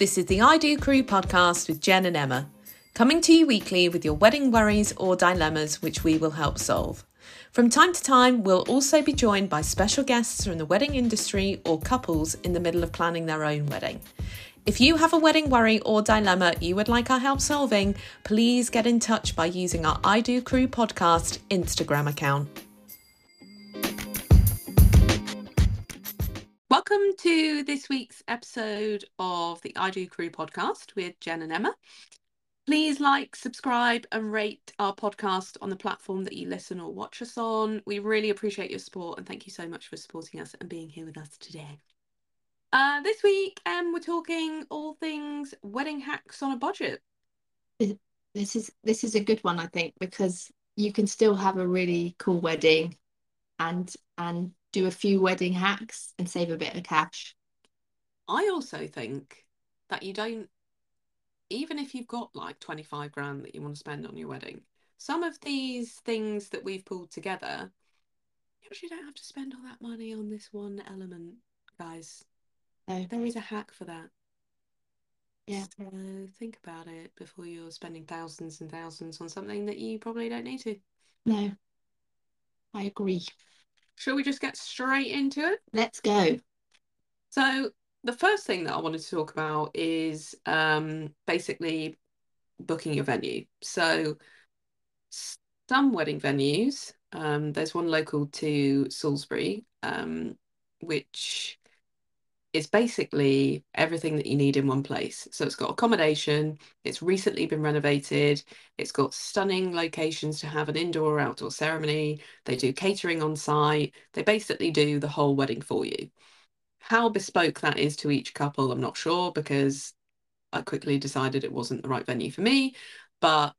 This is the I Do Crew podcast with Jen and Emma, coming to you weekly with your wedding worries or dilemmas, which we will help solve. From time to time, we'll also be joined by special guests from the wedding industry or couples in the middle of planning their own wedding. If you have a wedding worry or dilemma you would like our help solving, please get in touch by using our I Do Crew podcast Instagram account. Welcome to this week's episode of the I Do Crew podcast with Jen and Emma. Please like, subscribe, and rate our podcast on the platform that you listen or watch us on. We really appreciate your support and thank you so much for supporting us and being here with us today. Uh, this week, um, we're talking all things wedding hacks on a budget. This is this is a good one, I think, because you can still have a really cool wedding and and do a few wedding hacks and save a bit of cash. I also think that you don't, even if you've got like 25 grand that you want to spend on your wedding, some of these things that we've pulled together, you actually don't have to spend all that money on this one element, guys. No. There is a hack for that. Yeah. So think about it before you're spending thousands and thousands on something that you probably don't need to. No, I agree. Shall we just get straight into it? Let's go. So the first thing that I wanted to talk about is um, basically booking your venue. So some wedding venues, um, there's one local to Salisbury, um, which is basically everything that you need in one place. So it's got accommodation, it's recently been renovated, it's got stunning locations to have an indoor or outdoor ceremony, they do catering on site, they basically do the whole wedding for you. How bespoke that is to each couple, I'm not sure because I quickly decided it wasn't the right venue for me, but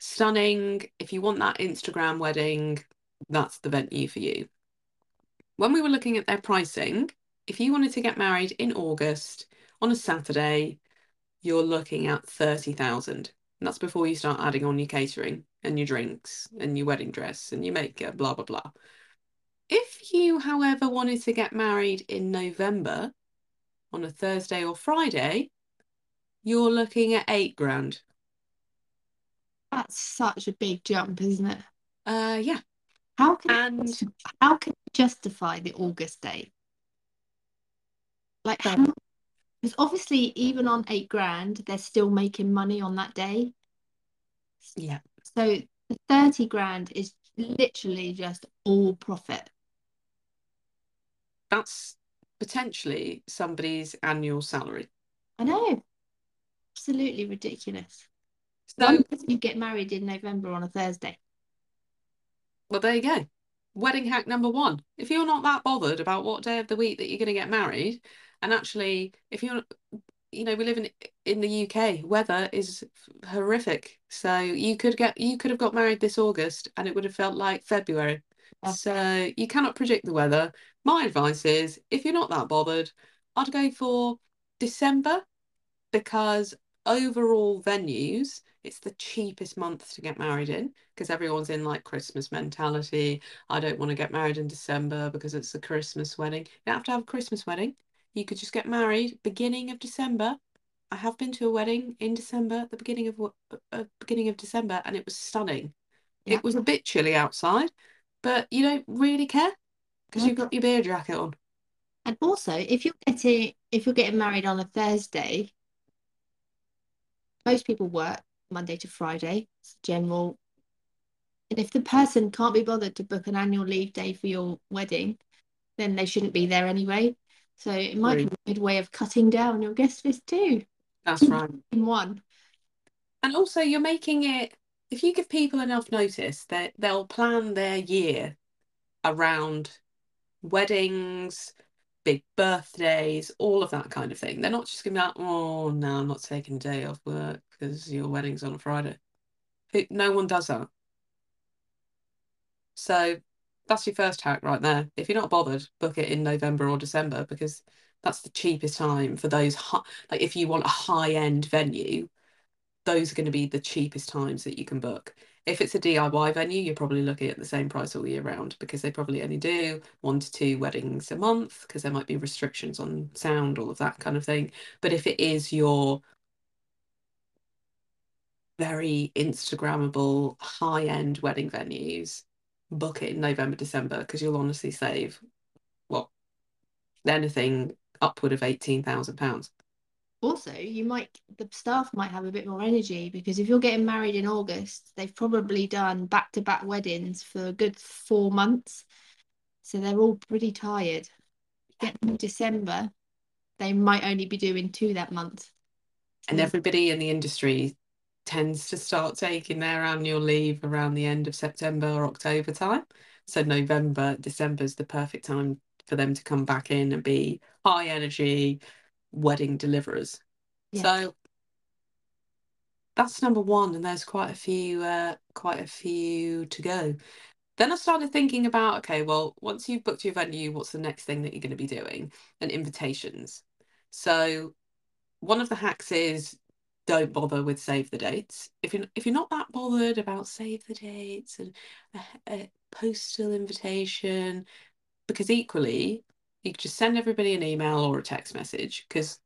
stunning. If you want that Instagram wedding, that's the venue for you. When we were looking at their pricing, if you wanted to get married in August on a Saturday, you're looking at 30,000. And that's before you start adding on your catering and your drinks and your wedding dress and your makeup, blah, blah, blah. If you, however, wanted to get married in November on a Thursday or Friday, you're looking at eight grand. That's such a big jump, isn't it? Uh, yeah. How can And how can you justify the August date? Like, Um, because obviously, even on eight grand, they're still making money on that day. yeah, So the 30 grand is literally just all profit. that's potentially somebody's annual salary. I know. Absolutely ridiculous. So, you get married in November on a Thursday? well, there you go. Wedding hack number one. If you're not that bothered about what day of the week that you're going to get married, and actually, if you're, you know, we live in in the UK, weather is horrific. So you could get you could have got married this August and it would have felt like February. Yeah. So you cannot predict the weather. My advice is if you're not that bothered, I'd go for December because overall venues, it's the cheapest month to get married in because everyone's in like Christmas mentality. I don't want to get married in December because it's a Christmas wedding. You don't have to have a Christmas wedding. You could just get married beginning of December. I have been to a wedding in December, the beginning of uh, beginning of December, and it was stunning. Yeah. It was a bit chilly outside, but you don't really care because you've got your beer jacket on. And also, if you're getting if you're getting married on a Thursday, most people work Monday to Friday. It's general. And if the person can't be bothered to book an annual leave day for your wedding, then they shouldn't be there anyway. So it might be a good way of cutting down your guest list too That's right. in one. And also, you're making it, if you give people enough notice, that they'll plan their year around weddings, big birthdays, all of that kind of thing. They're not just going to be like, oh, no, I'm not taking a day off work because your wedding's on a Friday. Who- No one does that. So that's your first hack right there. If you're not bothered, book it in November or December because that's the cheapest time for those, like if you want a high end venue, those are going to be the cheapest times that you can book. If it's a DIY venue, you're probably looking at the same price all year round because they probably only do one to two weddings a month because there might be restrictions on sound, all of that kind of thing. But if it is your very Instagrammable, high end wedding venues, book it in November, December because you'll honestly save what anything upward of eighteen thousand pounds. Also, you might the staff might have a bit more energy because if you're getting married in August, they've probably done back to back weddings for a good four months. So they're all pretty tired. Get in December, they might only be doing two that month. And everybody in the industry tends to start taking their annual leave around the end of September or October time. So November, December is the perfect time for them to come back in and be high energy wedding deliverers. Yeah. So that's number one, and there's quite a few, uh, quite a few to go. Then I started thinking about, okay, well, once you've booked your venue, what's the next thing that you're going to be doing? And invitations. So one of the hacks is don't bother with save the dates. If you're if you're not that bothered about save the dates and a, a postal invitation, because equally you could just send everybody an email or a text message because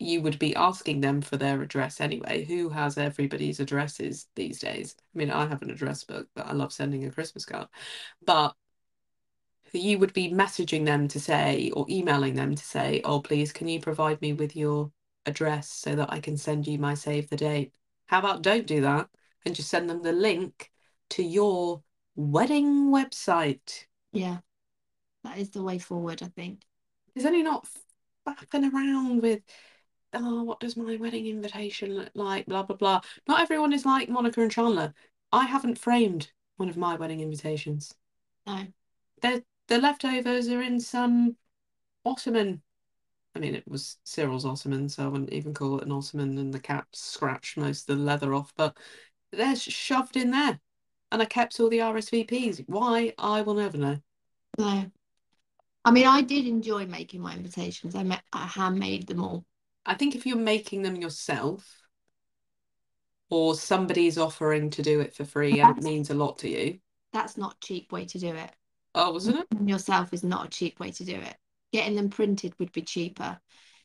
you would be asking them for their address anyway. Who has everybody's addresses these days? I mean, I have an address book, but I love sending a Christmas card. But you would be messaging them to say or emailing them to say, oh, please, can you provide me with your address so that I can send you my save the date? How about don't do that and just send them the link to your wedding website? Yeah, that is the way forward, I think. There's only not faffing around with, oh, what does my wedding invitation look like? Blah, blah, blah. Not everyone is like Monica and Chandler. I haven't framed one of my wedding invitations. No. The, the leftovers are in some ottoman. I mean, it was Cyril's ottoman, so I wouldn't even call it an ottoman, and the cat scratched most of the leather off, but they're shoved in there. And I kept all the RSVPs. Why? I will never know. No. I mean, I did enjoy making my invitations. I, ma- I handmade them all. I think if you're making them yourself or somebody's offering to do it for free and it means a lot to you. That's not a cheap way to do it. Oh, wasn't it? Yourself is not a cheap way to do it. Getting them printed would be cheaper.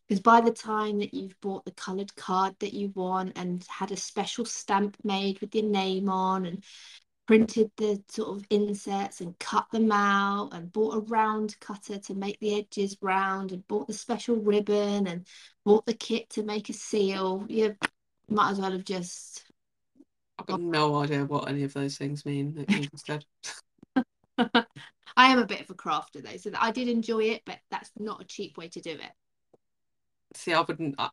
Because by the time that you've bought the coloured card that you want and had a special stamp made with your name on and printed the sort of inserts and cut them out and bought a round cutter to make the edges round and bought the special ribbon and bought the kit to make a seal, you might as well have just I've got no idea what any of those things mean that you just said. I am a bit of a crafter though, so I did enjoy it, but that's not a cheap way to do it. See, I wouldn't. I,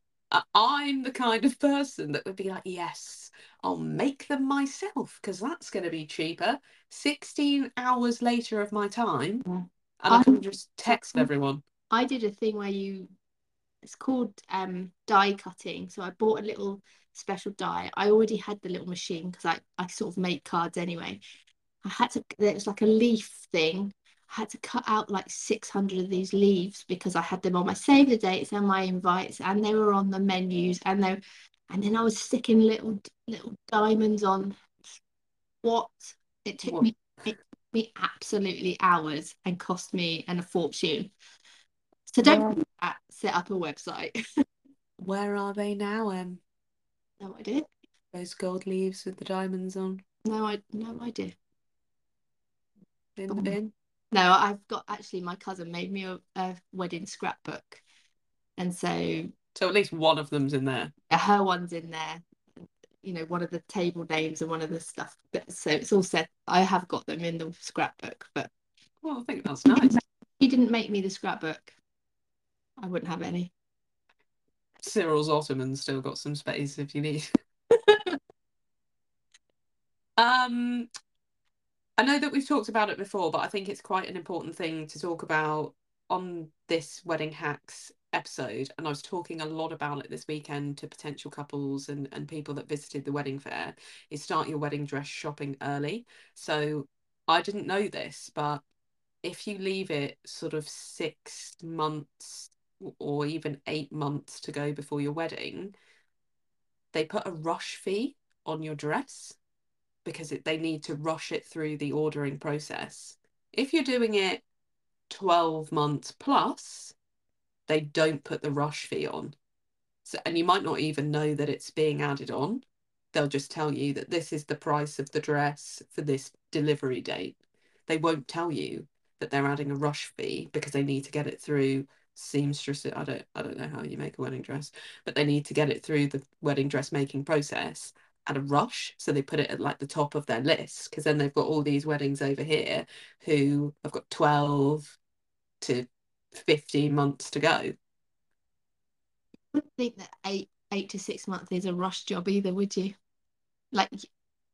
I'm the kind of person that would be like, yes, I'll make them myself because that's going to be cheaper. 16 hours later of my time, and I can just text everyone. I did a thing where you it's called um die cutting. So I bought a little special die. I already had the little machine because I, I sort of make cards anyway. I had to it was like a leaf thing. I had to cut out like 600 of these leaves because I had them on my save the dates and my invites and they were on the menus and they and then I was sticking little little diamonds on what it took What? me it took me absolutely hours and cost me and a fortune. So don't do that, set up a website. where are they now, Em? no idea. Those gold leaves with the diamonds on No, I no idea. In the bin? No, I've got actually my cousin made me a, a wedding scrapbook. And so So at least one of them's in there. her one's in there. You know, one of the table names and one of the stuff. But, so it's all set. I have got them in the scrapbook, but Well, I think that's nice. he didn't make me the scrapbook. I wouldn't have any. Cyril's Ottoman's still got some space if you need. um, I know that we've talked about it before, but I think it's quite an important thing to talk about on this wedding hacks episode. And I was talking a lot about it this weekend to potential couples and, and people that visited the wedding fair. Is start your wedding dress shopping early. So I didn't know this, but if you leave it sort of six months or even eight months to go before your wedding, they put a rush fee on your dress because it, they need to rush it through the ordering process. If you're doing it 12 months plus, they don't put the rush fee on. So, and you might not even know that it's being added on. They'll just tell you that this is the price of the dress for this delivery date. They won't tell you that they're adding a rush fee because they need to get it through seamstress. I don't I don't know how you make a wedding dress, but they need to get it through the wedding dressmaking process at a rush. So they put it at like the top of their list because then they've got all these weddings over here who have got 12 to 15 months to go. I wouldn't think that eight eight to six months is a rush job either, would you? Like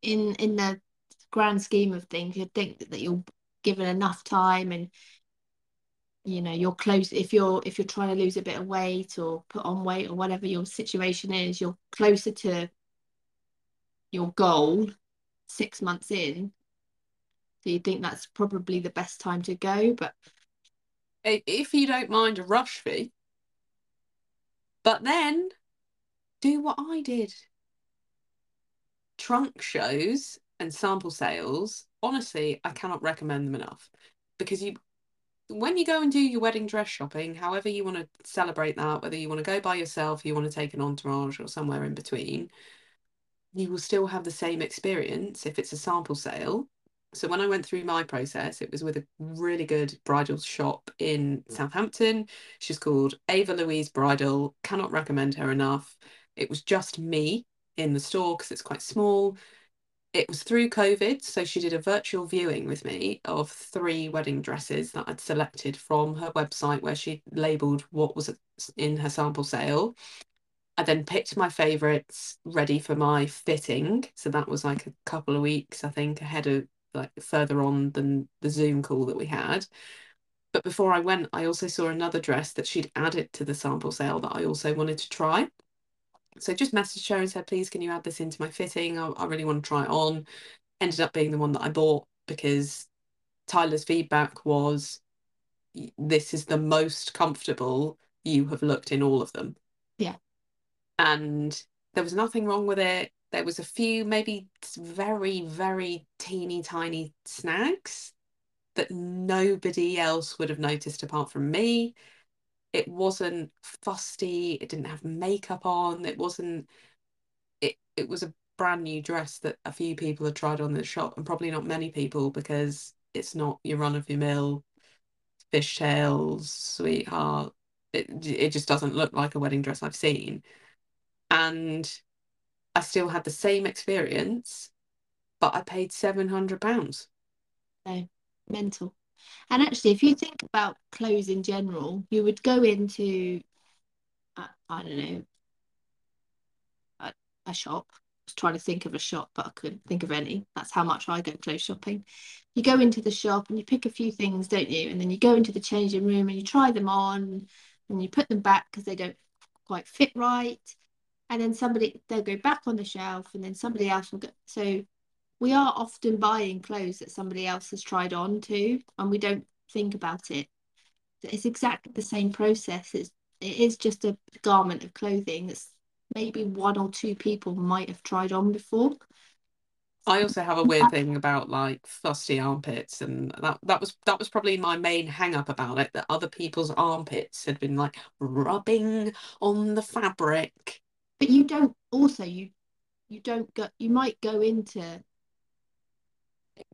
in in the grand scheme of things, you'd think that, that you're given enough time and you know you're close if you're if you're trying to lose a bit of weight or put on weight or whatever your situation is you're closer to your goal six months in. So you think that's probably the best time to go but if you don't mind a rush fee. But then do what i did. Trunk shows and sample sales honestly i cannot recommend them enough. Because you when you go and do your wedding dress shopping, however you want to celebrate that, whether you want to go by yourself, you want to take an entourage or somewhere in between, you will still have the same experience if it's a sample sale. So when I went through my process, it was with a really good bridal shop in mm. Southampton. She's called Ava Louise Bridal. Cannot recommend her enough. It was just me in the store because it's quite small it was through COVID. So she did a virtual viewing with me of three wedding dresses that I'd selected from her website where she labeled what was in her sample sale. I then picked my favourites ready for my fitting. So that was like a couple of weeks, I think, ahead of like further on than the Zoom call that we had. But before I went, I also saw another dress that she'd added to the sample sale that I also wanted to try. So just messaged her and said, please, can you add this into my fitting? I, I really want to try it on. Ended up being the one that I bought because Tyler's feedback was, this is the most comfortable you have looked in all of them. Yeah. And there was nothing wrong with it. There was a few, maybe very, very teeny tiny snags that nobody else would have noticed apart from me. It wasn't fusty it didn't have makeup on it wasn't it it was a brand new dress that a few people had tried on the shop and probably not many people because it's not your run of your mill fishtails sweetheart. It, it just doesn't look like a wedding dress I've seen and I still had the same experience but I paid 700 pounds no mental and actually, if you think about clothes in general, you would go into, uh, I don't know, a, a shop. I was trying to think of a shop, but I couldn't think of any. That's how much I go clothes shopping. You go into the shop and you pick a few things, don't you? And then you go into the changing room and you try them on and you put them back because they don't quite fit right. And then somebody, they'll go back on the shelf and then somebody else will go. So we are often buying clothes that somebody else has tried on too, and we don't think about it. It's exactly the same process. It's it is just a garment of clothing that's maybe one or two people might have tried on before. I also have a weird thing about like fusty armpits, and that that was that was probably my main hang up about it. That other people's armpits had been like rubbing on the fabric. But you don't also you you don't go you might go into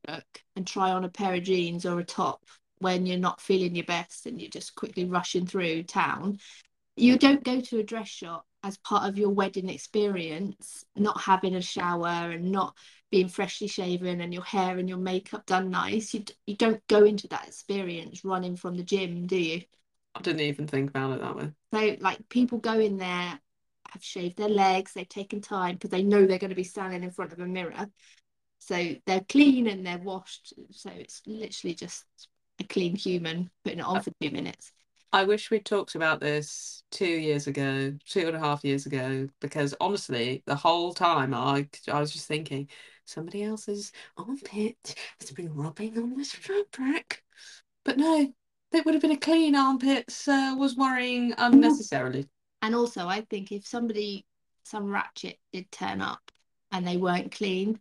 work and try on a pair of jeans or a top when you're not feeling your best and you're just quickly rushing through town. You don't go to a dress shop as part of your wedding experience, not having a shower and not being freshly shaven and your hair and your makeup done nice. You, you don't go into that experience running from the gym, do you? I didn't even think about it that way. So, like, people go in there, have shaved their legs, they've taken time because they know they're going to be standing in front of a mirror so they're clean and they're washed. So it's literally just a clean human putting it on for two minutes. I wish we'd talked about this two years ago, two and a half years ago, because honestly, the whole time I I was just thinking somebody else's armpit has been rubbing on this fabric. But no, it would have been a clean armpit, so was worrying unnecessarily. And also, I think if somebody, some ratchet did turn up and they weren't clean,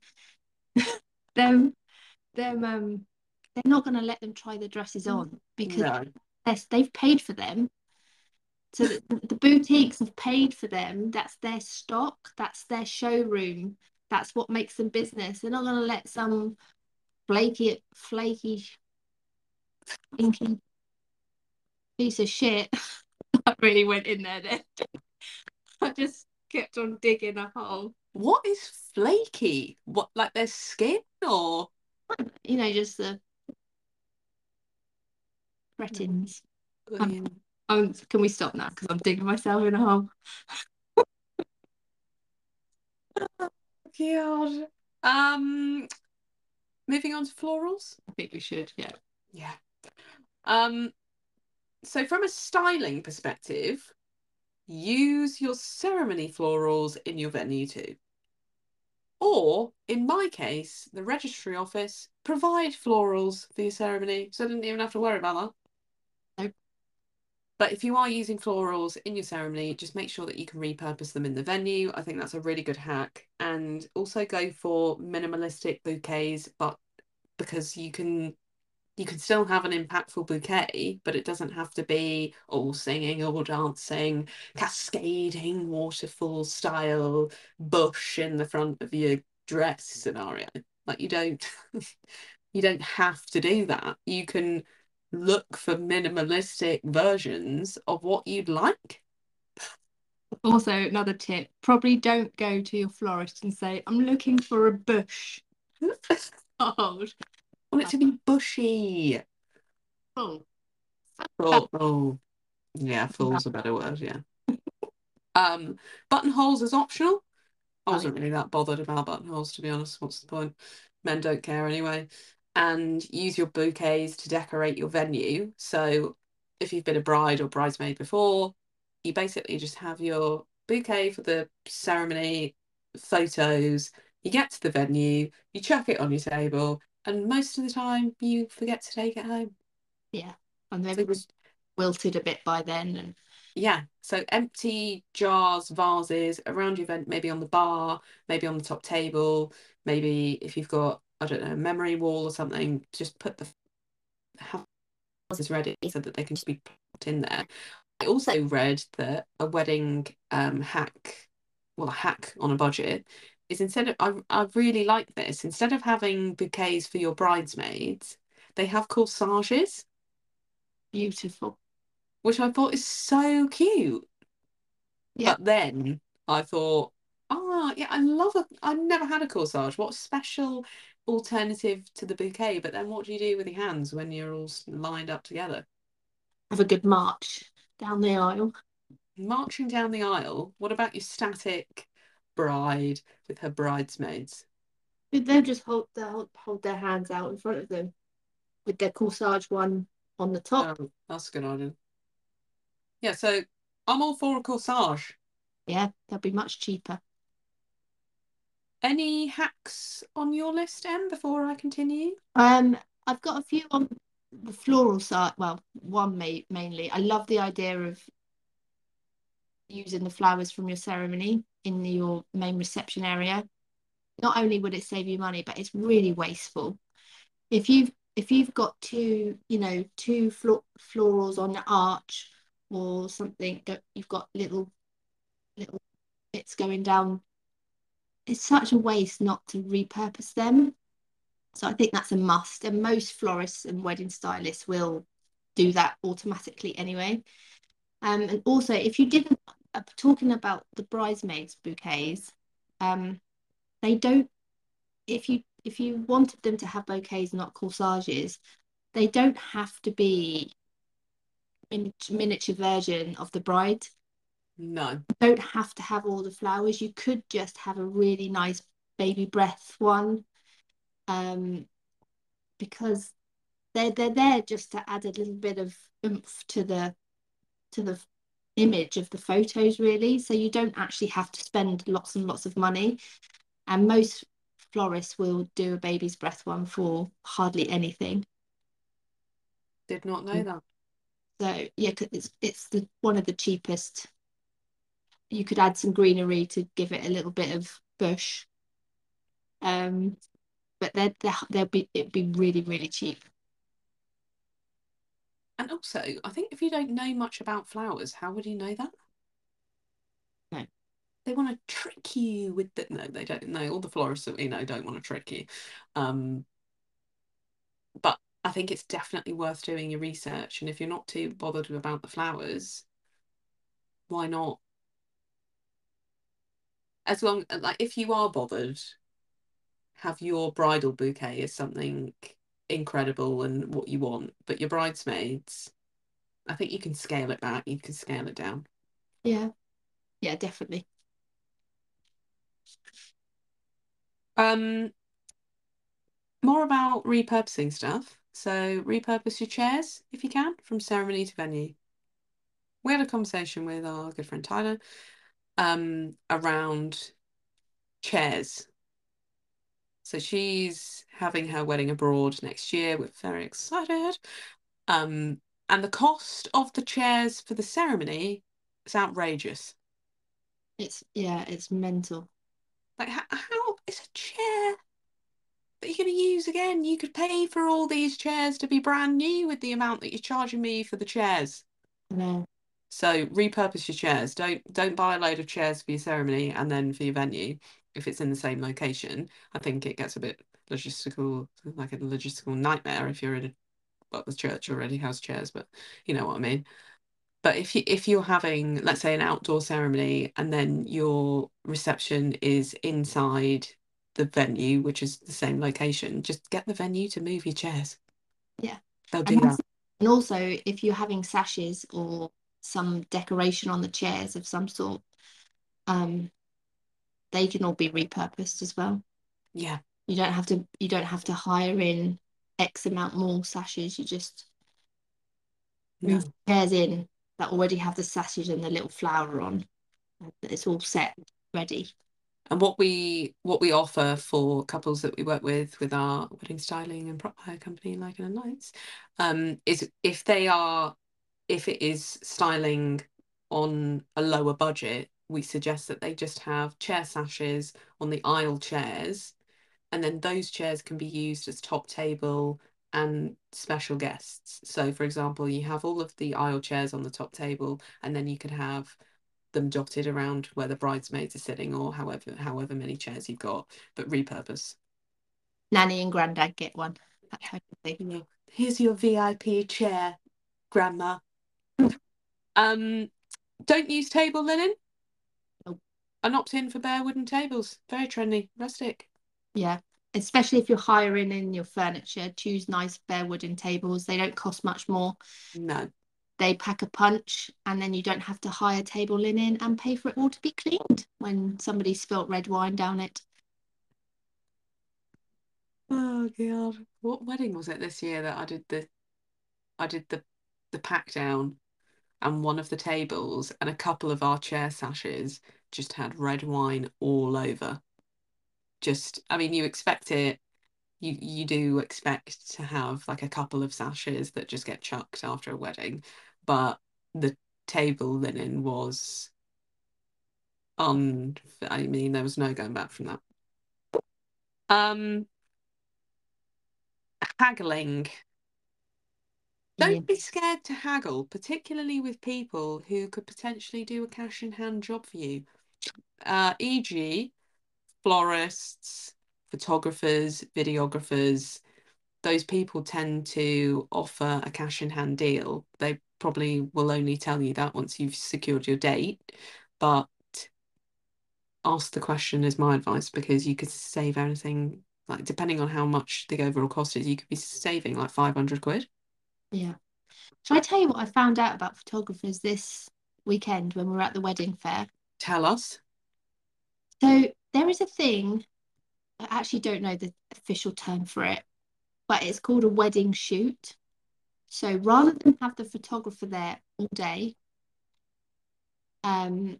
them them um they're not going to let them try the dresses on because No. they've paid for them. So the, the boutiques have paid for them. That's their stock. That's their showroom. That's what makes them business. They're not going to let some flaky flaky inky piece of shit I really went in there then I just kept on digging a hole What is flaky? What, like their skin or? you know just the cretins Um, um, can we stop now because I'm digging myself in a hole God. Um, moving on to florals. I think we should yeah Yeah. Um, so from a styling perspective, use your ceremony florals in your venue too. Or, in my case, the registry office provide florals for your ceremony, so I didn't even have to worry about that. Nope. But if you are using florals in your ceremony, just make sure that you can repurpose them in the venue. I think that's a really good hack. And also go for minimalistic bouquets, but because you can you can still have an impactful bouquet, but it doesn't have to be all singing, all dancing, cascading waterfall style bush in the front of your dress scenario. Like you don't you don't have to do that. You can look for minimalistic versions of what you'd like. Also, another tip probably don't go to your florist and say, I'm looking for a bush. Oh, want it to be bushy. oh. Oh, oh. yeah, full's a better word, yeah. Um, buttonholes is optional. I wasn't really that bothered about buttonholes, to be honest. What's the point? Men don't care anyway. And use your bouquets to decorate your venue. So if you've been a bride or bridesmaid before, you basically just have your bouquet for the ceremony, photos. You get to the venue, you chuck it on your table, and most of the time you forget to take it home. Yeah. And So maybe it was wilted a bit by then. And yeah, so empty jars, vases around your event, maybe on the bar, maybe on the top table, maybe if you've got, I don't know, a memory wall or something, just put the have vases ready so that they can just be put in there. I also read that a wedding um hack, well, a hack on a budget is instead of I I really like this. Instead of having bouquets for your bridesmaids, they have corsages, beautiful. which I thought is so cute. Yeah. But then I thought, oh yeah, I love a. I never had a corsage. What special alternative to the bouquet? But then what do you do with your hands when you're all lined up together? Have a good march down the aisle. Marching down the aisle. What about your static bride with her bridesmaids? They'll just hold, hold, hold their hands out in front of them with their corsage one on the top. Oh, that's a good idea. Yeah, so I'm all for a corsage. Yeah, they'll be much cheaper. Any hacks on your list, Em, before I continue? Um, I've got a few on the floral side. Well, one ma mainly. I love the idea of using the flowers from your ceremony in your main reception area. Not only would it save you money, but it's really wasteful. If you've if you've got two, you know, two flo florals on the arch or something, you've got little little bits going down. It's such a waste not to repurpose them. So I think that's a must. And most florists and wedding stylists will do that automatically anyway. Um, and also, if you didn't, uh, talking about the bridesmaids bouquets, um, they don't. If you if you wanted them to have bouquets, not corsages, they don't have to be in miniature version of the bride. No. You don't have to have all the flowers. You could just have a really nice baby breath one, um, because they're they're there just to add a little bit of oomph to the to the image of the photos really. So you don't actually have to spend lots and lots of money. And most florists will do a baby's breath one for hardly anything. Did not know that. so yeah it's it's the one of the cheapest. You could add some greenery to give it a little bit of bush. Um but they're, they're they'll be it'd be really really cheap. And also, I think if you don't know much about flowers, how would you know that? No. They want to trick you with the no, they don't know. All the florists that we know don't want to trick you. Um, but I think it's definitely worth doing your research. And if you're not too bothered about the flowers, why not? As long like if you are bothered, have your bridal bouquet as something incredible and what you want, but your bridesmaids, I think you can scale it back, you can scale it down. Yeah. Yeah, definitely. Um more about repurposing stuff. So repurpose your chairs if you can from ceremony to venue. We had a conversation with our good friend Tyler um, around chairs. So she's having her wedding abroad next year. We're very excited. Um, and the cost of the chairs for the ceremony is outrageous. It's yeah, it's mental. Like how, how is a chair that you're going to use again? You could pay for all these chairs to be brand new with the amount that you're charging me for the chairs. No. So repurpose your chairs. Don't don't buy a load of chairs for your ceremony and then for your venue if it's in the same location. I think it gets a bit logistical, like a logistical nightmare if you're in a well, the church already has chairs, but you know what I mean. But if you if you're having, let's say, an outdoor ceremony and then your reception is inside the venue, which is the same location, just get the venue to move your chairs. Yeah. They'll do that. And also, if you're having sashes or some decoration on the chairs of some sort, um, they can all be repurposed as well. Yeah. You don't have to you don't have to hire in X amount more sashes. You just move chairs in that already have the sashes and the little flower on. It's all set, ready. And what we what we offer for couples that we work with with our wedding styling and prop hire company, like and Lights, um, is if they are if it is styling on a lower budget, we suggest that they just have chair sashes on the aisle chairs, and then those chairs can be used as top table and special guests. So, for example, you have all of the aisle chairs on the top table, and then you could have them dotted around where the bridesmaids are sitting, or however however many chairs you've got, but repurpose. Nanny and granddad get one. That type of. Yeah. Here's your VIP chair, grandma. um, don't use table linen. An opt-in for bare wooden tables. Very trendy, rustic. Yeah. Especially if you're hiring in your furniture, choose nice bare wooden tables. They don't cost much more. No. They pack a punch, and then you don't have to hire table linen and pay for it all to be cleaned when somebody spilt red wine down it. Oh god. What wedding was it this year that I did the I did the the pack down and one of the tables and a couple of our chair sashes just had red wine all over. Just I mean you expect it you you do expect to have like a couple of sashes that just get chucked after a wedding, but the table linen was on. I mean there was no going back from that. Um haggling. Don't be scared to haggle, particularly with people who could potentially do a cash in hand job for you. Uh, e.g., florists, photographers, videographers. Those people tend to offer a cash in hand deal. They probably will only tell you that once you've secured your date, but ask the question is my advice because you could save anything like depending on how much the overall cost is, you could be saving like 500 quid. Yeah. Shall I tell you what I found out about photographers this weekend when we were at the wedding fair? Tell us. So there is a thing, I actually don't know the official term for it, but it's called a wedding shoot. So rather than have the photographer there all day, um,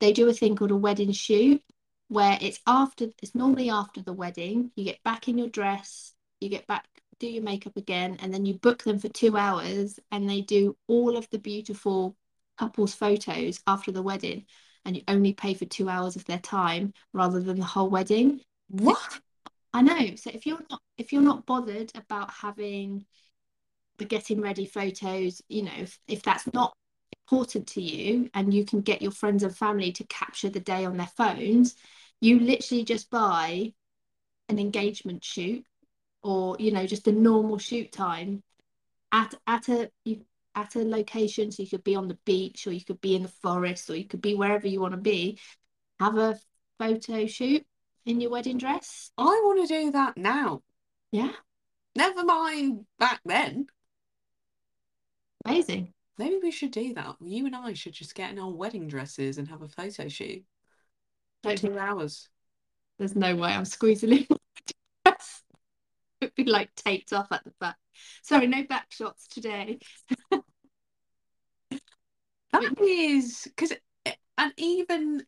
they do a thing called a wedding shoot where it's after, it's normally after the wedding. You get back in your dress, you get back, do your makeup again, and then you book them for two hours and they do all of the beautiful couples photos after the wedding and you only pay for two hours of their time rather than the whole wedding. What? I know. So if you're not if you're not bothered about having the getting ready photos, you know, if, if that's not important to you and you can get your friends and family to capture the day on their phones, you literally just buy an engagement shoot or you know just a normal shoot time at at a you, at a location so you could be on the beach or you could be in the forest or you could be wherever you want to be have a photo shoot in your wedding dress I want to do that now. yeah Never mind back then. amazing Maybe we should do that. You and I should just get in our wedding dresses and have a photo shoot. Don't- Two hours. there's no way i'm squeezing in it'd be like taped off at the back sorry no back shots today That is because, and even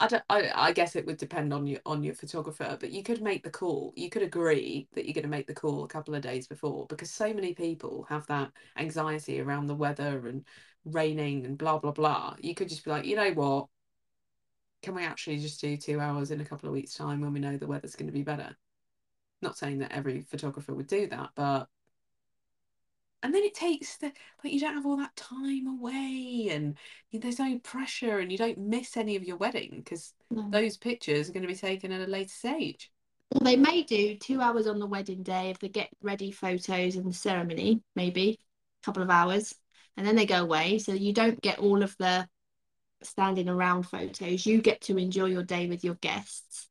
I don't. I, I guess it would depend on your on your photographer, but you could make the call. You could agree that you're going to make the call a couple of days before because so many people have that anxiety around the weather and raining and blah blah blah. You could just be like, you know what? Can we actually just do two hours in a couple of weeks' time when we know the weather's going to be better? Not saying that every photographer would do that, but and then it takes the like you don't have all that time away and there's no pressure and you don't miss any of your wedding because No. those pictures are going to be taken at a later stage. Well, they may do two hours on the wedding day if they get ready photos and the ceremony, maybe a couple of hours, and then they go away. So you don't get all of the standing around photos. You get to enjoy your day with your guests,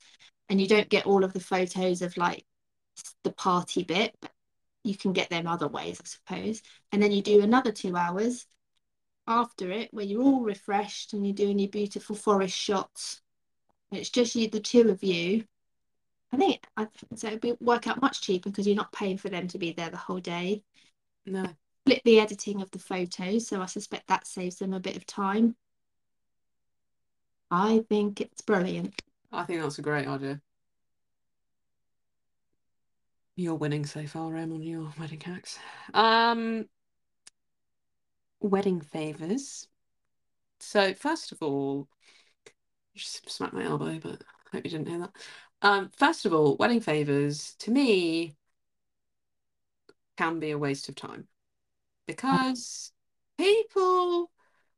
and you don't get all of the photos of like the party bit, but you can get them other ways, I suppose. And then you do another two hours after it where you're all refreshed and you're doing your beautiful forest shots. It's just you, the two of you I think I so it'd be, work out much cheaper because you're not paying for them to be there the whole day. No, Split the editing of the photos, so I suspect that saves them a bit of time. I think it's brilliant. I think that's a great idea. You're winning so far, Em, on your wedding hacks. Um, wedding favors. So first of all, just smack my elbow, but I hope you didn't hear that. Um, first of all, wedding favors to me can be a waste of time because people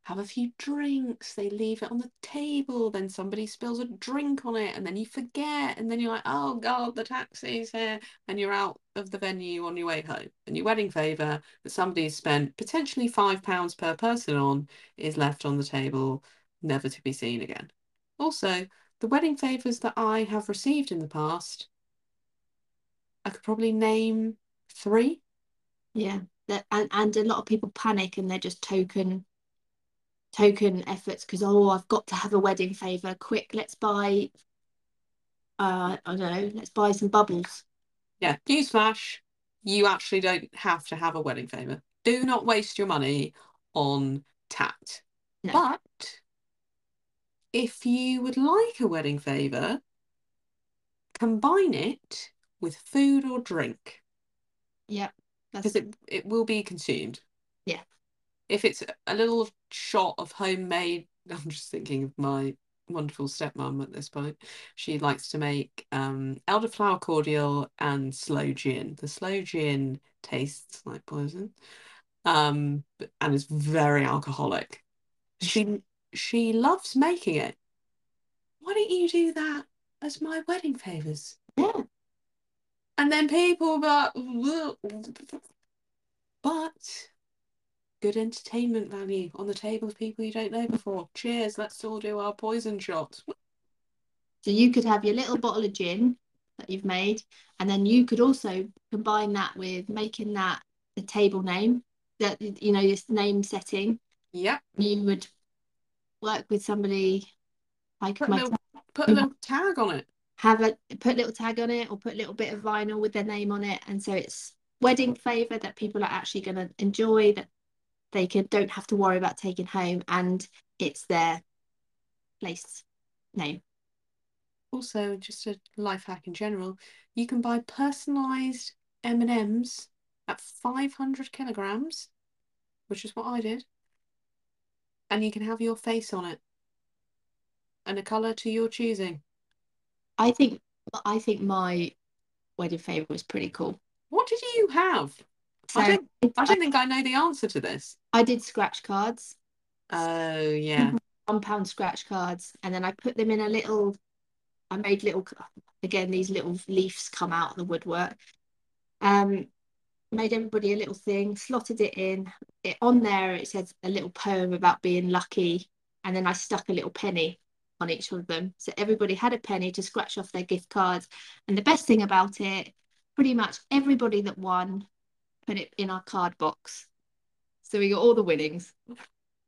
have a few drinks, they leave it on the table, then somebody spills a drink on it, and then you forget, and then you're like, oh God, the taxi's here, and you're out of the venue on your way home. And your wedding favour that somebody's spent potentially five pounds per person on is left on the table, never to be seen again. Also, the wedding favours that I have received in the past, I could probably name three. Yeah, and and a lot of people panic and they're just token token efforts because oh I've got to have a wedding favor. Quick, let's buy. Uh, I don't know. Let's buy some bubbles. Yeah, newsflash, you actually don't have to have a wedding favour. Do not waste your money on tat No. But if you would like a wedding favour, combine it with food or drink Yeah, because it, it will be consumed. Yeah. If it's a little shot of homemade, I'm just thinking of my wonderful stepmom at this point. She likes to make um, elderflower cordial and sloe gin. The sloe gin tastes like poison, um, and is very alcoholic. She she loves making it. Why don't you do that as my wedding favors? yeah. And then people but but good entertainment value on the table of people you don't know before. Cheers, let's all do our poison shots. So you could have your little bottle of gin that you've made, and then you could also combine that with making that the table name, that you know, this name setting. Yep. You would work with somebody like Put a little put a little tag on it. have a put a little tag on it or put a little bit of vinyl with their name on it, and so it's wedding favor that people are actually going to enjoy that they can don't have to worry about taking home, and it's their place name. Also, just a life hack in general, you can buy personalized M&Ms at 500 kilograms, which is what I did. And you can have your face on it and a color to your choosing. I think I think my wedding favour was pretty cool. What did you have? So I don't I don't think I know the answer to this. I did scratch cards, Oh yeah. one pound scratch cards, and then I put them in a little. I made little, again, these little leaves come out of the woodwork. Um, made everybody a little thing, slotted it in. It on there it says a little poem about being lucky, and then I stuck a little penny on each of them. So everybody had a penny to scratch off their gift cards. And the best thing about it, pretty much everybody that won put it in our card box. So we got all the winnings.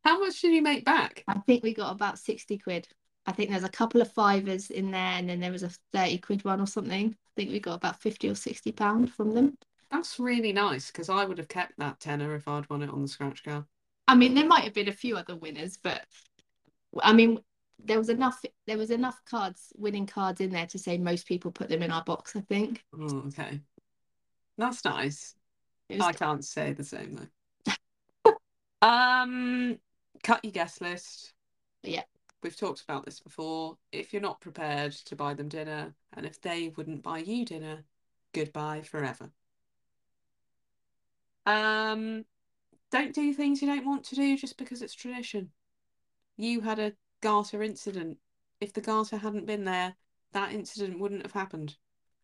How much did you make back? I think we got about 60 quid. I think there's a couple of fivers in there, and then there was a 30 quid one or something. I think we got about 50 or 60 pound from them. That's really nice because I would have kept that tenner if I'd won it on the scratch card. I mean, there might have been a few other winners, but I mean, there was enough. There was enough cards, winning cards in there to say most people put them in our box. I think. Oh, okay. That's nice. I can't say the same though. um, cut your guest list. Yeah. We've talked about this before. If you're not prepared to buy them dinner, and if they wouldn't buy you dinner, goodbye forever. Um, don't do things you don't want to do just because it's tradition. You had a garter incident. If the garter hadn't been there, that incident wouldn't have happened.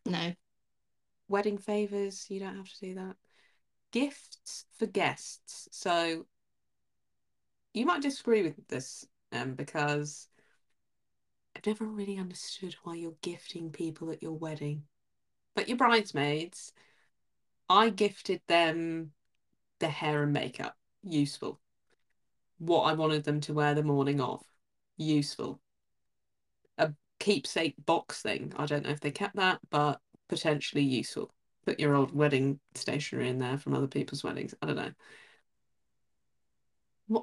no, Wedding favors, you don't have to do that. Gifts for guests. So you might disagree with this, um, because I've never really understood why you're gifting people at your wedding. But your bridesmaids, I gifted them their hair and makeup. Useful. What I wanted them to wear the morning of. Useful. A keepsake box thing. I don't know if they kept that, but potentially useful. Put your old wedding stationery in there from other people's weddings. I don't know.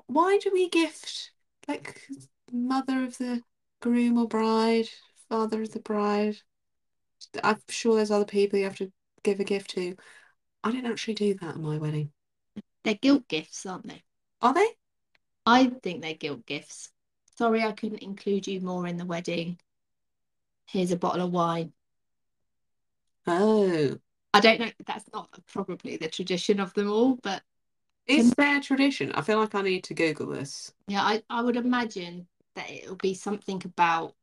Why do we gift like mother of the groom or bride, father of the bride? I'm sure there's other people you have to give a gift to. I didn't actually do that at my wedding. they're guilt gifts, aren't they? Are they? I think they're guilt gifts. Sorry, I couldn't include you more in the wedding. Here's a bottle of wine. Oh, I don't know. That's not probably the tradition of them all, but is there tradition? I feel like I need to Google this. yeah, I, I would imagine that it'll be something about.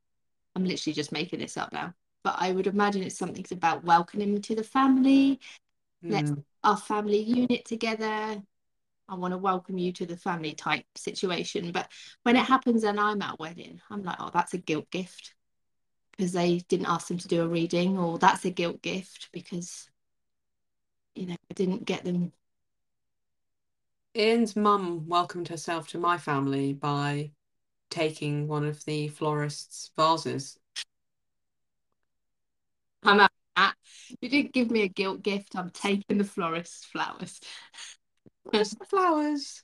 I'm literally just making this up now, but I would imagine it's something about welcoming to the family, Let's- Hmm. our family unit together. I want to welcome you to the family type situation. But when it happens and I'm at wedding, I'm like, oh, that's a guilt gift because they didn't ask them to do a reading, or that's a guilt gift because you know I didn't get them. Ian's mum welcomed herself to my family by taking one of the florist's vases. I'm at that. You didn't give me a guilt gift. I'm taking the florist's flowers. Where's the flowers?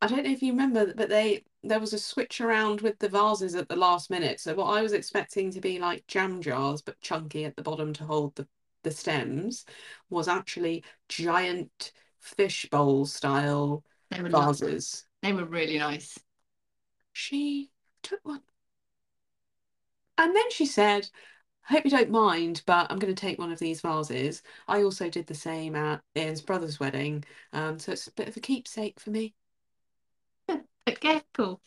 I don't know if you remember, but they there was a switch around with the vases at the last minute. So what I was expecting to be like jam jars, but chunky at the bottom to hold the, the stems, was actually giant fish bowl style They were lovely. vases. They were really nice. She took one. And then she said, I hope you don't mind, but I'm going to take one of these vases. I also did the same at Ian's brother's wedding. Um, so it's a bit of a keepsake for me. Okay, cool.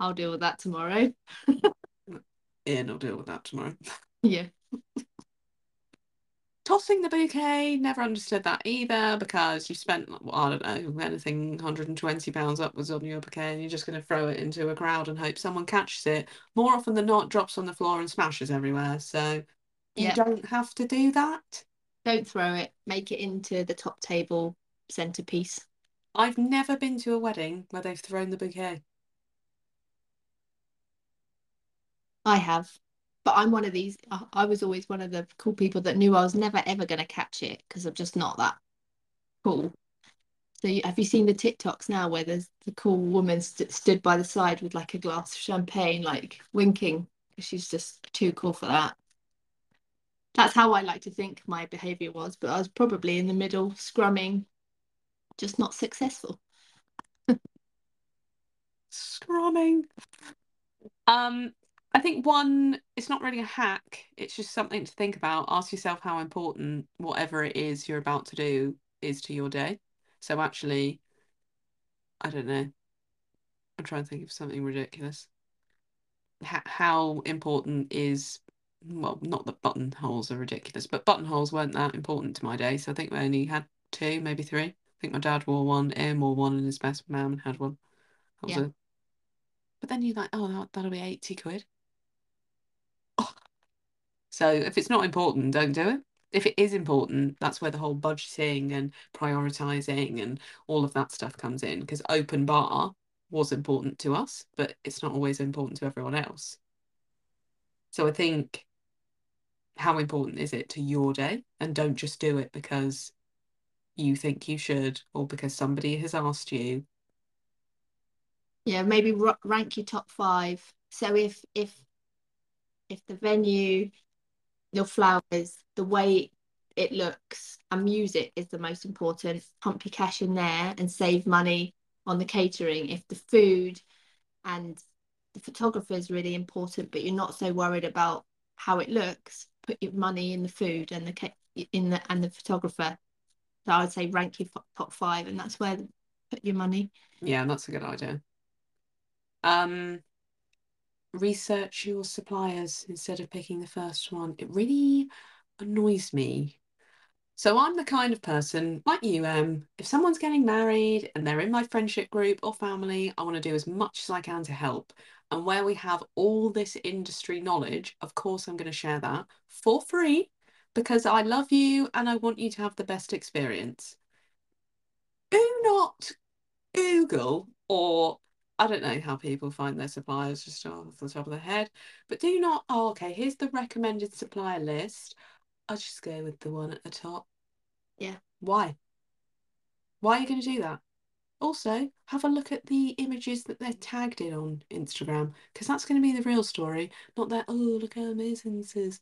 I'll deal with that tomorrow. Ian will deal with that tomorrow. Yeah. Tossing the bouquet, never understood that either because you spent, well, I don't know, anything 120 pounds upwards on your bouquet and you're just going to throw it into a crowd and hope someone catches it. More often than not, drops on the floor and smashes everywhere. So you don't have to do that. Don't throw it. Make it into the top table centerpiece. I've never been to a wedding where they've thrown the bouquet. I have. But I'm one of these. I, I was always one of the cool people that knew I was never ever going to catch it because I'm just not that cool. So you, have you seen the TikToks now where there's the cool woman st stood by the side with like a glass of champagne, like winking? 'cause She's just too cool for that. That's how I like to think my behavior was, but I was probably in the middle, scrumming, just not successful. Scrumming. Um, I think one, it's not really a hack. It's just something to think about. Ask yourself how important whatever it is you're about to do is to your day. So actually, I don't know. I'm trying to think of something ridiculous. H- how important is well, not that buttonholes are ridiculous, but buttonholes weren't that important to my day. So I think we only had two, maybe three. I think my dad wore one, Em wore one, and his best man had one. That was Yeah. it. But then you're like, oh, that'll be 80 quid. So if it's not important, don't do it. If it is important, that's where the whole budgeting and prioritizing and all of that stuff comes in. Because open bar was important to us, but it's not always important to everyone else. So I think how important is it to your day? And don't just do it because you think you should or because somebody has asked you. Yeah, maybe rank your top five. So if if if the venue, your flowers, the way it looks, and music is the most important, pump your cash in there and save money on the catering. If the food and the photographer is really important, but you're not so worried about how it looks, put your money in the food and the in the and the photographer. So I would say rank your top five, and that's where put your money. Yeah, that's a good idea. Um, research your suppliers instead of picking the first one. It really annoys me. So I'm the kind of person like you, um, if someone's getting married and they're in my friendship group or family, I want to do as much as I can to help. And where we have all this industry knowledge, of course, I'm going to share that for free because I love you and I want you to have the best experience. Do not Google or I don't know how people find their suppliers just off the top of their head, but do not, oh, okay, here's the recommended supplier list. I'll just go with the one at the top. Yeah. Why? Why are you going to do that? Also, have a look at the images that they're tagged in on Instagram, because that's going to be the real story, not that, oh, look how amazing this is.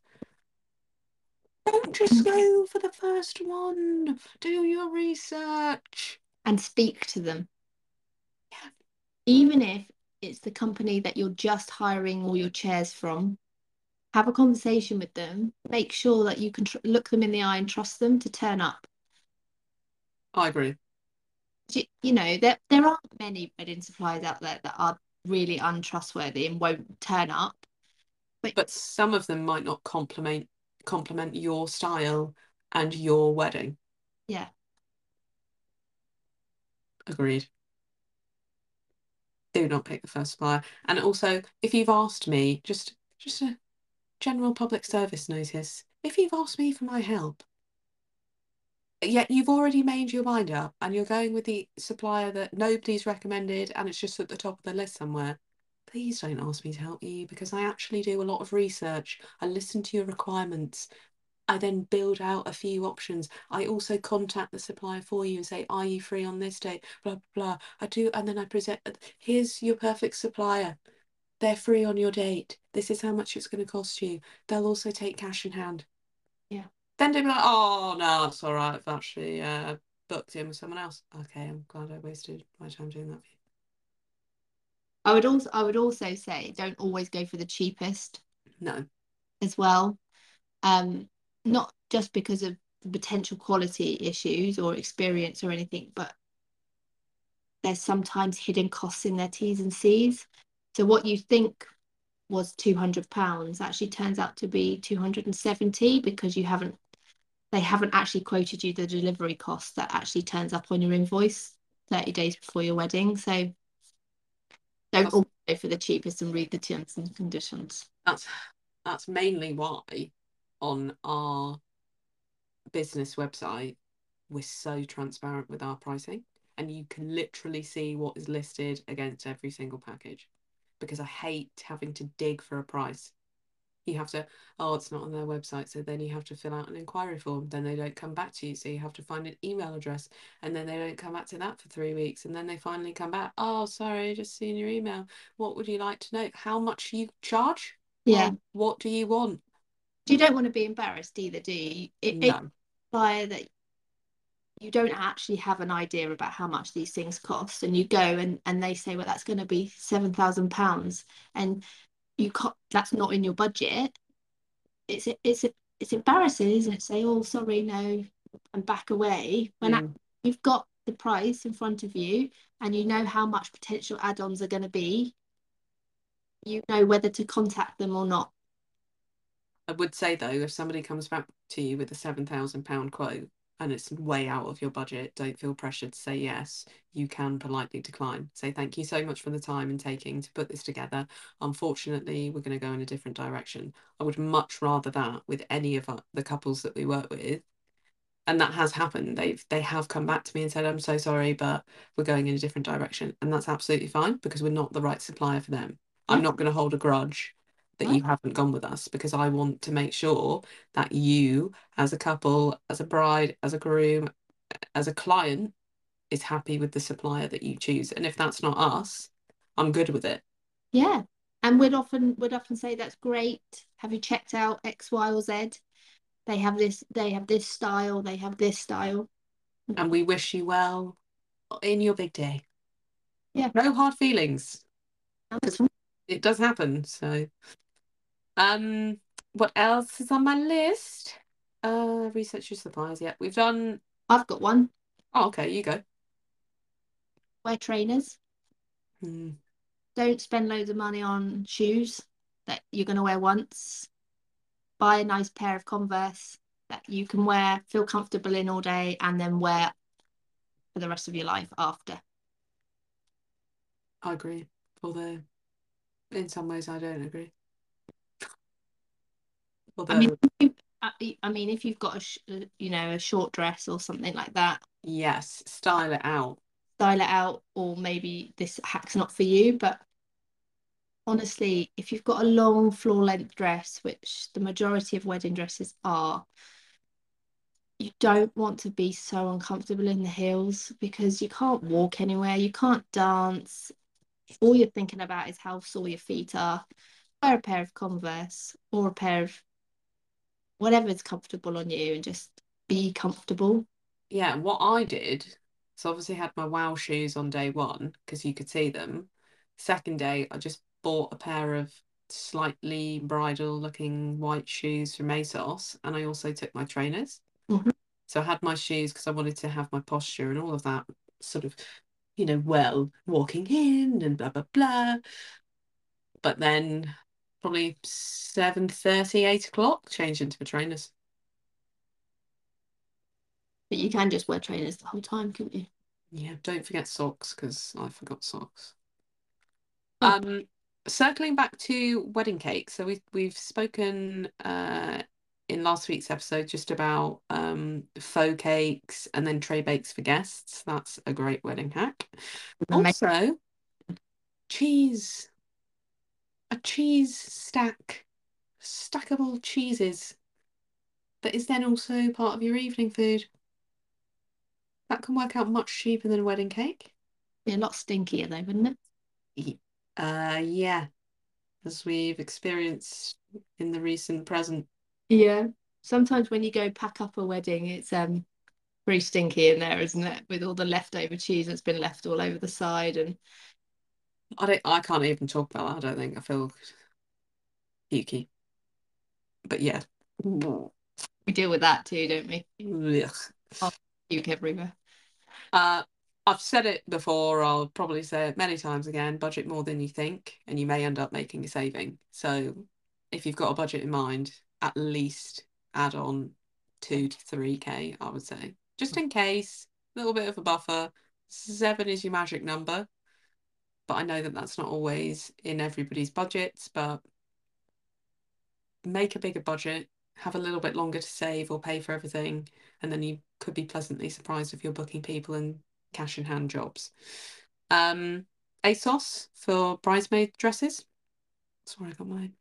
Don't just go for the first one. Do your research. and speak to them. Even if it's the company that you're just hiring all your chairs from, have a conversation with them. Make sure that you can tr- look them in the eye and trust them to turn up. I agree. You, you know, there there aren't many wedding suppliers out there that are really untrustworthy and won't turn up. But some of them might not complement complement your style and your wedding. Yeah. Agreed. Do not pick the first supplier. And also, if you've asked me, just just a general public service notice. If you've asked me for my help, yet you've already made your mind up and you're going with the supplier that nobody's recommended and it's just at the top of the list somewhere, please don't ask me to help you because I actually do a lot of research. I listen to your requirements. I then build out a few options. I also contact the supplier for you and say, Are you free on this date? Blah, blah, blah. I do. And then I present, here's your perfect supplier. They're free on your date. This is how much it's going to cost you. They'll also take cash in hand. Yeah. Then they'll be like, Oh, no, it's all right. I've actually uh, booked in with someone else. Okay, I'm glad I wasted my time doing that. I would also I would also say don't always go for the cheapest No. as well. Um, not just because of the potential quality issues or experience or anything, but there's sometimes hidden costs in their T's and C's. So what you think was two hundred pounds actually turns out to be two hundred and seventy because you haven't they haven't actually quoted you the delivery cost that actually turns up on your invoice 30 days before your wedding. So don't go for the cheapest and read the terms and conditions. That's that's mainly why on our business website we're so transparent with our pricing and you can literally see what is listed against every single package because I hate having to dig for a price. You have to, oh, it's not on their website, so then you have to fill out an inquiry form. Then they don't come back to you, so you have to find an email address, and then they don't come back to that for three weeks, and then they finally come back. Oh, sorry, just seen your email. What would you like to know? How much you charge? Yeah. What do you want? You don't want to be embarrassed either, do you? It, it No. imply that you don't actually have an idea about how much these things cost, and you go and, and they say, well, that's going to be seven thousand pounds, and you can't that's not in your budget it's it's it's embarrassing isn't it say oh sorry no and back away when Mm. you've got the price in front of you and you know how much potential add-ons are going to be you know whether to contact them or not I would say though, if somebody comes back to you with a seven thousand pound quote and it's way out of your budget, don't feel pressured to say yes. You can politely decline. Say thank you so much for the time and taking to put this together. Unfortunately, we're going to go in a different direction. I would much rather that with any of the couples that we work with. And that has happened. They've they have come back to me and said, "I'm so sorry, but we're going in a different direction," and that's absolutely fine because we're not the right supplier for them. I'm not going to hold a grudge that you haven't gone with us because I want to make sure that you, as a couple, as a bride, as a groom, as a client, is happy with the supplier that you choose. And if that's not us, I'm good with it. yeah and we'd often would often say that's great have you checked out x y or z they have this they have this style they have this style mm. And we wish you well in your big day. Yeah. No hard feelings. And that's fine. It does happen. So, um, what else is on my list? Uh, research your suppliers. Yeah, we've done. i've got one Oh, okay, you go. wear trainers Hmm. don't spend loads of money on shoes that you're going to wear once. Buy a nice pair of Converse that you can wear, feel comfortable in all day, and then wear for the rest of your life after. I agree. Although, in some ways, I don't agree. Although, I mean, if- I I mean, if you've got a, sh- uh, you know, a short dress or something like that, yes, style it out. style it out, or maybe this hack's not for you. But honestly, if you've got a long floor length dress, which the majority of wedding dresses are, you don't want to be so uncomfortable in the heels because you can't walk anywhere, you can't dance. All you're thinking about is how sore your feet are. Wear a pair of Converse or a pair of whatever's comfortable on you and just be comfortable. Yeah, what I did, so obviously I had my WoW shoes on day one because you could see them. Second day, I just bought a pair of slightly bridal looking white shoes from ASOS, and I also took my trainers. Mhm. So I had my shoes because I wanted to have my posture and all of that sort of, you know, well, walking in and blah blah blah. But then probably 7:30, 8 o'clock, change into my trainers. But you can just wear trainers the whole time, couldn't you? Yeah, don't forget socks because I forgot socks. Oh. Um, circling back to wedding cake. So we've we've spoken uh in last week's episode just about um faux cakes and then tray bakes for guests. That's a great wedding hack. Also, cheese. A cheese stack, stackable cheeses that is then also part of your evening food. That can work out much cheaper than a wedding cake. Be a lot stinkier though, wouldn't it? Uh, yeah, as we've experienced in the recent present. Yeah. Sometimes when you go pack up a wedding, it's um pretty stinky in there, isn't it? With all the leftover cheese that's been left all over the side and I don't, I can't even talk about that. I don't think I feel pukey. But yeah, we deal with that too, don't we? Ugh. Puke everywhere. Uh, I've said it before. I'll probably say it many times again. Budget more than you think, and you may end up making a saving. So, if you've got a budget in mind, at least add on two to three k. I would say, just in case, a little bit of a buffer. Seven is your magic number, but I know that that's not always in everybody's budgets. But make a bigger budget, have a little bit longer to save or pay for everything, and then you could be pleasantly surprised if you're booking people and cash in hand jobs. Um, ASOS for bridesmaid dresses. That's where I got mine.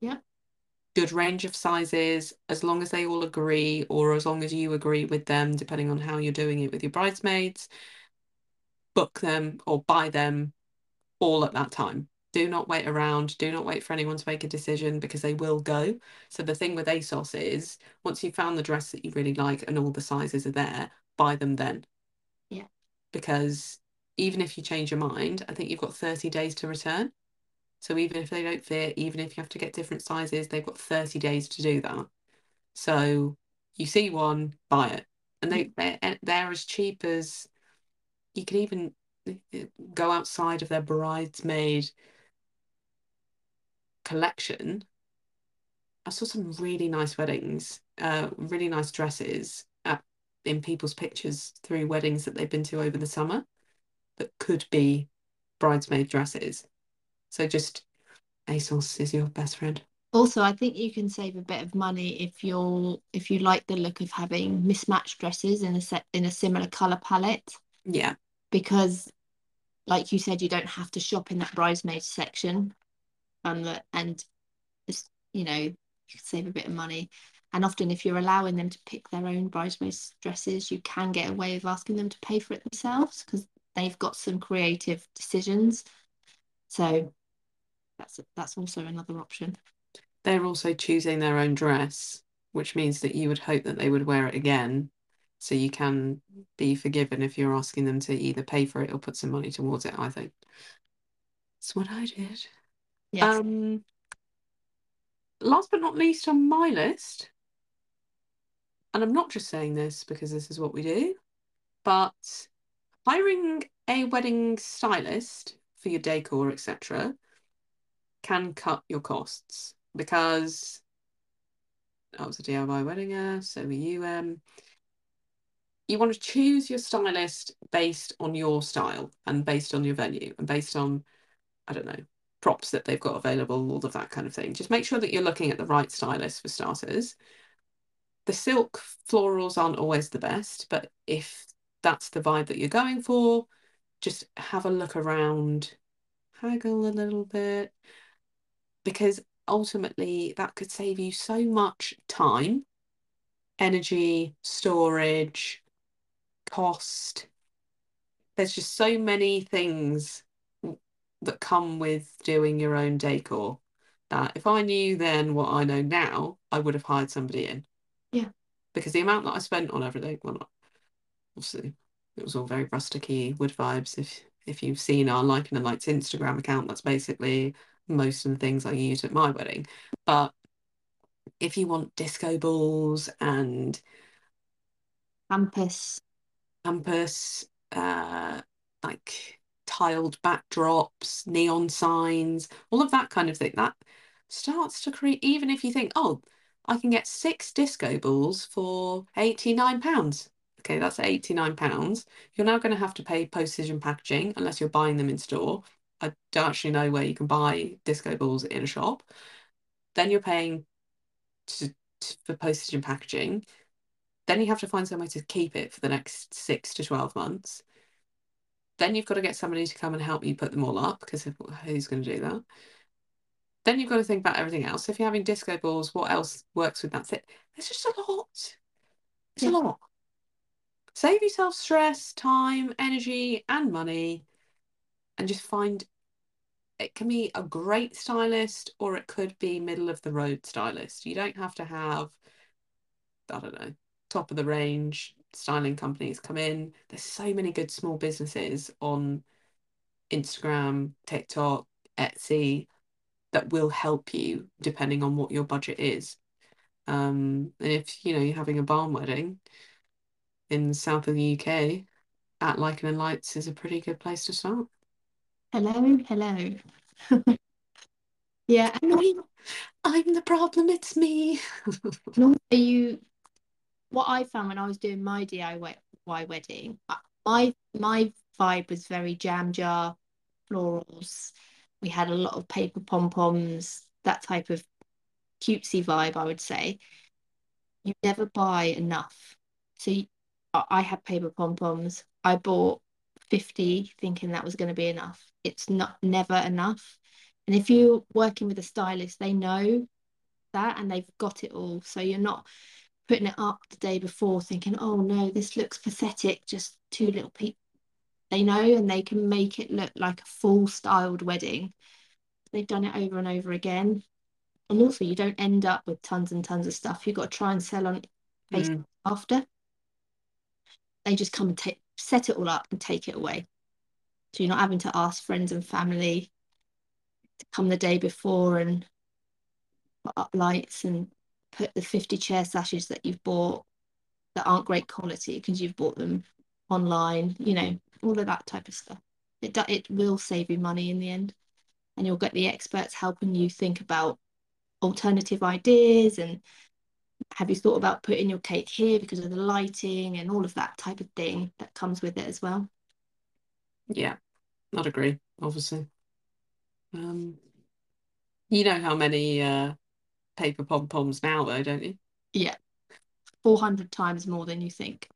Yeah. Good range of sizes, as long as they all agree, or as long as you agree with them, depending on how you're doing it with your bridesmaids. Book them or buy them all at that time. Do not wait around. Do not wait for anyone to make a decision because they will go. So the thing with ASOS is once you've found the dress that you really like and all the sizes are there, buy them then. Yeah. Because even if you change your mind, I think you've got 30 days to return. So even if they don't fit, even if you have to get different sizes, they've got 30 days to do that. So you see one, buy it. And they, they're, they're as cheap as you can even go outside of their bridesmaid collection. I saw some really nice weddings, uh, really nice dresses at, in people's pictures through weddings that they've been to over the summer that could be bridesmaid dresses. So just ASOS is your best friend. Also, I think you can save a bit of money if you're if you like the look of having mismatched dresses in a set in a similar color palette. Yeah. Because like you said, you don't have to shop in that bridesmaid section. Um, and you know, you can save a bit of money. And often, if you're allowing them to pick their own bridesmaids dresses, you can get away with asking them to pay for it themselves because they've got some creative decisions. So that's that's also another option. They're also choosing their own dress, which means that you would hope that they would wear it again. So you can be forgiven if you're asking them to either pay for it or put some money towards it, I think. That's what I did. Yes. Um last but not least on my list, and I'm not just saying this because this is what we do, but hiring a wedding stylist for your decor, etc., can cut your costs because I was a DIY weddinger, so were you. Um, you want to choose your stylist based on your style and based on your venue and based on, I don't know, props that they've got available, all of that kind of thing. Just make sure that you're looking at the right stylist for starters. The silk florals aren't always the best, but if that's the vibe that you're going for, just have a look around, haggle a little bit, because ultimately that could save you so much time, energy, storage, cost. There's just so many things that come with doing your own decor that if I knew then what I know now, I would have hired somebody in. Yeah. Because the amount that I spent on everything, well, not, obviously it was all very rusticy wood vibes. If if you've seen our Liking and Lights Instagram account, that's basically most of the things I used at my wedding. But if you want disco balls and campus, campus, uh, like tiled backdrops, neon signs, all of that kind of thing, that starts to create. Even if you think, oh, I can get six disco balls for eighty nine pounds. Okay, that's eighty nine pounds. You're now going to have to pay postage and packaging unless you're buying them in store. I don't actually know where you can buy disco balls in a shop. Then you're paying to, to, for postage and packaging. Then you have to find somewhere to keep it for the next six to 12 months. Then you've got to get somebody to come and help you put them all up because who's going to do that? Then you've got to think about everything else. If you're having disco balls, what else works with that? There's just a lot. It's yeah. a lot. Save yourself stress, time, energy, and money and just find it can be a great stylist or it could be middle of the road stylist. You don't have to have, I don't know, top of the range styling companies come in. There's so many good small businesses on Instagram, TikTok, Etsy that will help you depending on what your budget is. Um, and if you know you're having a barn wedding in the south of the UK, at Liken and Lights is a pretty good place to start. Hello, hello. yeah, I'm, I'm the problem, it's me. Are you what I found when I was doing my DIY wedding, uh, my my vibe was very jam jar, florals. We had a lot of paper pom poms, that type of cutesy vibe, I would say. You never buy enough. So you, I had paper pom poms. I bought 50 thinking that was going to be enough. It's not never enough. And if you're working with a stylist, they know that and they've got it all. So you're not putting it up the day before thinking, oh no, this looks pathetic, just two little people. They know and they can make it look like a full styled wedding. They've done it over and over again. And also, you don't end up with tons and tons of stuff. You've got to try and sell on Facebook mm. after. They just come and take set it all up and take it away. So you're not having to ask friends and family. to come the day before and put up lights and put the 50 chair sashes that you've bought that aren't great quality because you've bought them online, you know, all of that type of stuff. It, do, it will save you money in the end. And you'll get the experts helping you think about alternative ideas and have you thought about putting your cake here because of the lighting and all of that type of thing that comes with it as well? Yeah, I'd agree, obviously. Um, you know how many uh, paper pom poms now, though, don't you? Yeah, 400 times more than you think.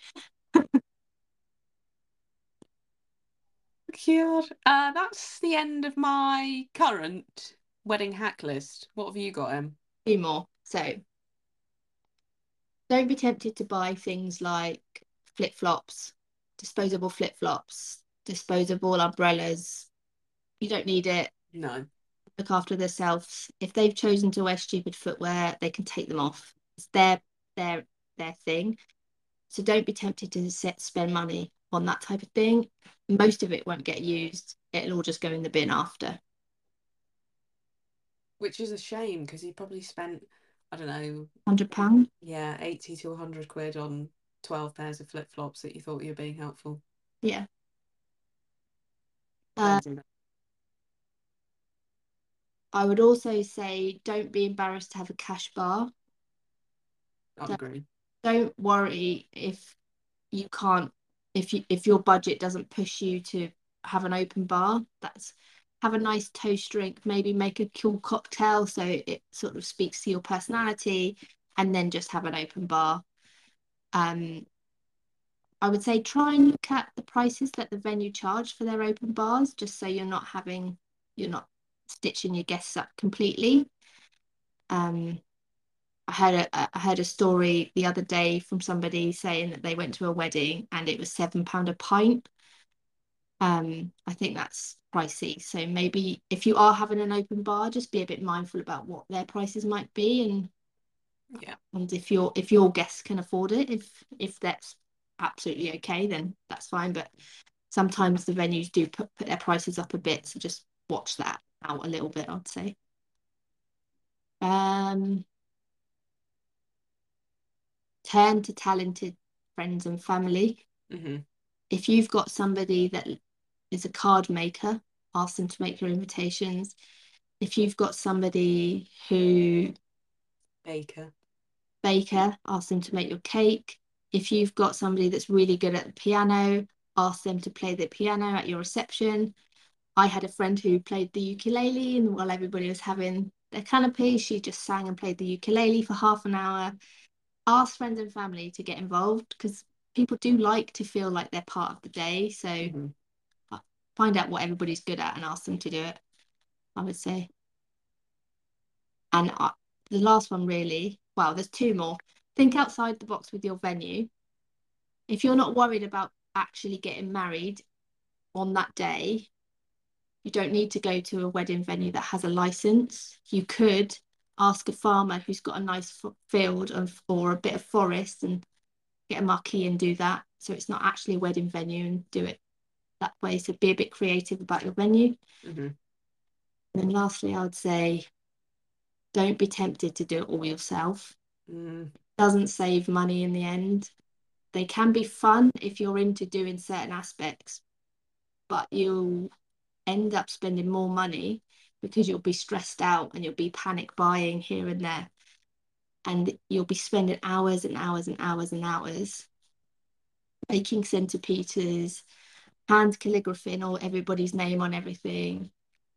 God, uh, that's the end of my current wedding hack list. What have you got, Em? Two more. So don't be tempted to buy things like flip flops, disposable flip flops, disposable umbrellas. You don't need it. No. Look after themselves. If they've chosen to wear stupid footwear, they can take them off. It's their their their thing. So don't be tempted to set, spend money on that type of thing. Most of it won't get used. It'll all just go in the bin after. Which is a shame because he probably spent, I don't know, hundred pound. Yeah, eighty to hundred quid on twelve pairs of flip flops that you thought you were being helpful. Yeah. Uh, I would also say don't be embarrassed to have a cash bar. I agree. Don't worry if you can't if you if your budget doesn't push you to have an open bar. That's have a nice toast drink, maybe make a cool cocktail so it sort of speaks to your personality, and then just have an open bar. Um, I would say try and look at the prices that the venue charge for their open bars, just so you're not having you're not stitching your guests up completely. Um, I heard a I heard a story the other day from somebody saying that they went to a wedding and it was seven pound a pint. Um, I think that's pricey. So maybe if you are having an open bar, just be a bit mindful about what their prices might be and yeah. And if your if your guests can afford it, if if that's absolutely okay, then that's fine. But sometimes the venues do put, put their prices up a bit, so just watch that out a little bit, I'd say. Um, turn to talented friends and family. Mm-hmm. If you've got somebody that is a card maker, ask them to make your invitations. If you've got somebody who baker baker, ask them to make your cake. If you've got somebody that's really good at the piano, ask them to play the piano at your reception. I had a friend who played the ukulele, and while everybody was having their canapés, she just sang and played the ukulele for half an hour. Ask friends and family to get involved because people do like to feel like they're part of the day. So mm-hmm. find out what everybody's good at and ask them to do it, I would say. And uh, the last one, really, well, there's two more. Think outside the box with your venue. If you're not worried about actually getting married on that day, you don't need to go to a wedding venue that has a license. You could ask a farmer who's got a nice field of, or a bit of forest and get a marquee and do that. So it's not actually a wedding venue and do it that way. So be a bit creative about your venue. Mm-hmm. And then lastly, I would say don't be tempted to do it all yourself. Mm. Doesn't save money in the end. They can be fun if you're into doing certain aspects, but you'll end up spending more money because you'll be stressed out and you'll be panic buying here and there. And you'll be spending hours and hours and hours and hours making centerpieces, hand calligraphing all everybody's name on everything,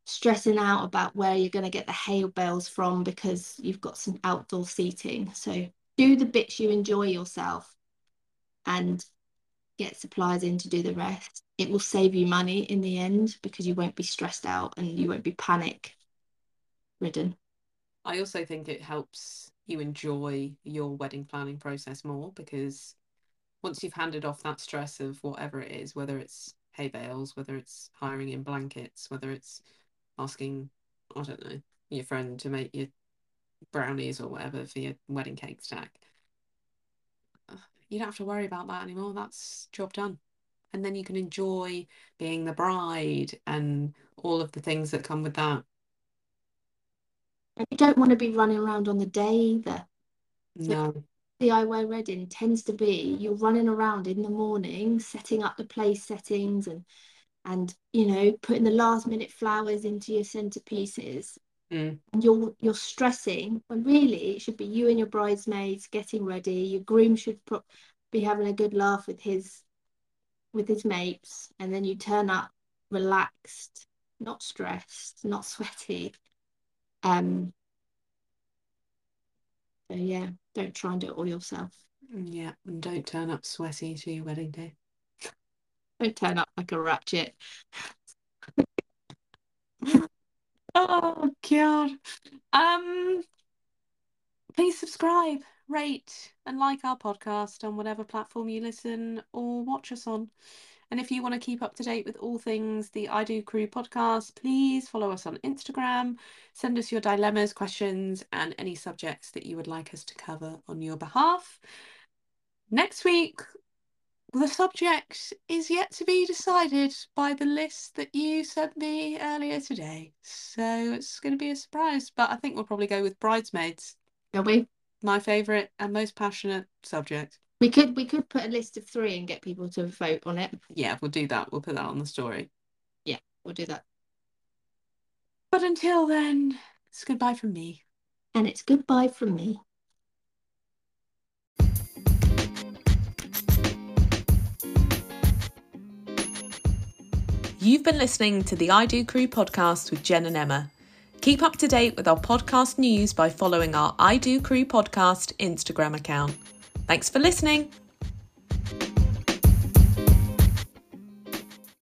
stressing out about where you're going to get the hay bales from because you've got some outdoor seating. So do the bits you enjoy yourself and get suppliers in to do the rest. It will save you money in the end because you won't be stressed out and you won't be panic ridden. I also think it helps you enjoy your wedding planning process more because once you've handed off that stress of whatever it is, whether it's hay bales, whether it's hiring in blankets, whether it's asking, I don't know, your friend to make your brownies or whatever for your wedding cake stack. You don't have to worry about that anymore. That's job done. And then you can enjoy being the bride and all of the things that come with that. And you don't want to be running around on the day either. No. The DIY wedding tends to be you're running around in the morning, setting up the place settings and and you know putting the last minute flowers into your centerpieces. Mm. And you're you're stressing when really it should be you and your bridesmaids getting ready. Your groom should pro- be having a good laugh with his with his mates, and then you turn up relaxed, not stressed, not sweaty. Um. So yeah, don't try and do it all yourself. Yeah, and don't turn up sweaty to your wedding day. Don't turn up like a ratchet. Oh God. Um please subscribe, rate, and like our podcast on whatever platform you listen or watch us on. And if you want to keep up to date with all things the I Do Crew podcast, please follow us on Instagram, send us your dilemmas, questions, and any subjects that you would like us to cover on your behalf. Next week, the subject is yet to be decided by the list that you sent me earlier today. So it's going to be a surprise, but I think we'll probably go with bridesmaids. Shall we? My favourite and most passionate subject. We could we could put a list of three and get people to vote on it. Yeah, we'll do that. We'll put that on the story. Yeah, we'll do that. But until then, it's goodbye from me. And it's goodbye from me. You've been listening to the I Do Crew podcast with Jen and Emma. Keep up to date with our podcast news by following our I Do Crew podcast Instagram account. Thanks for listening.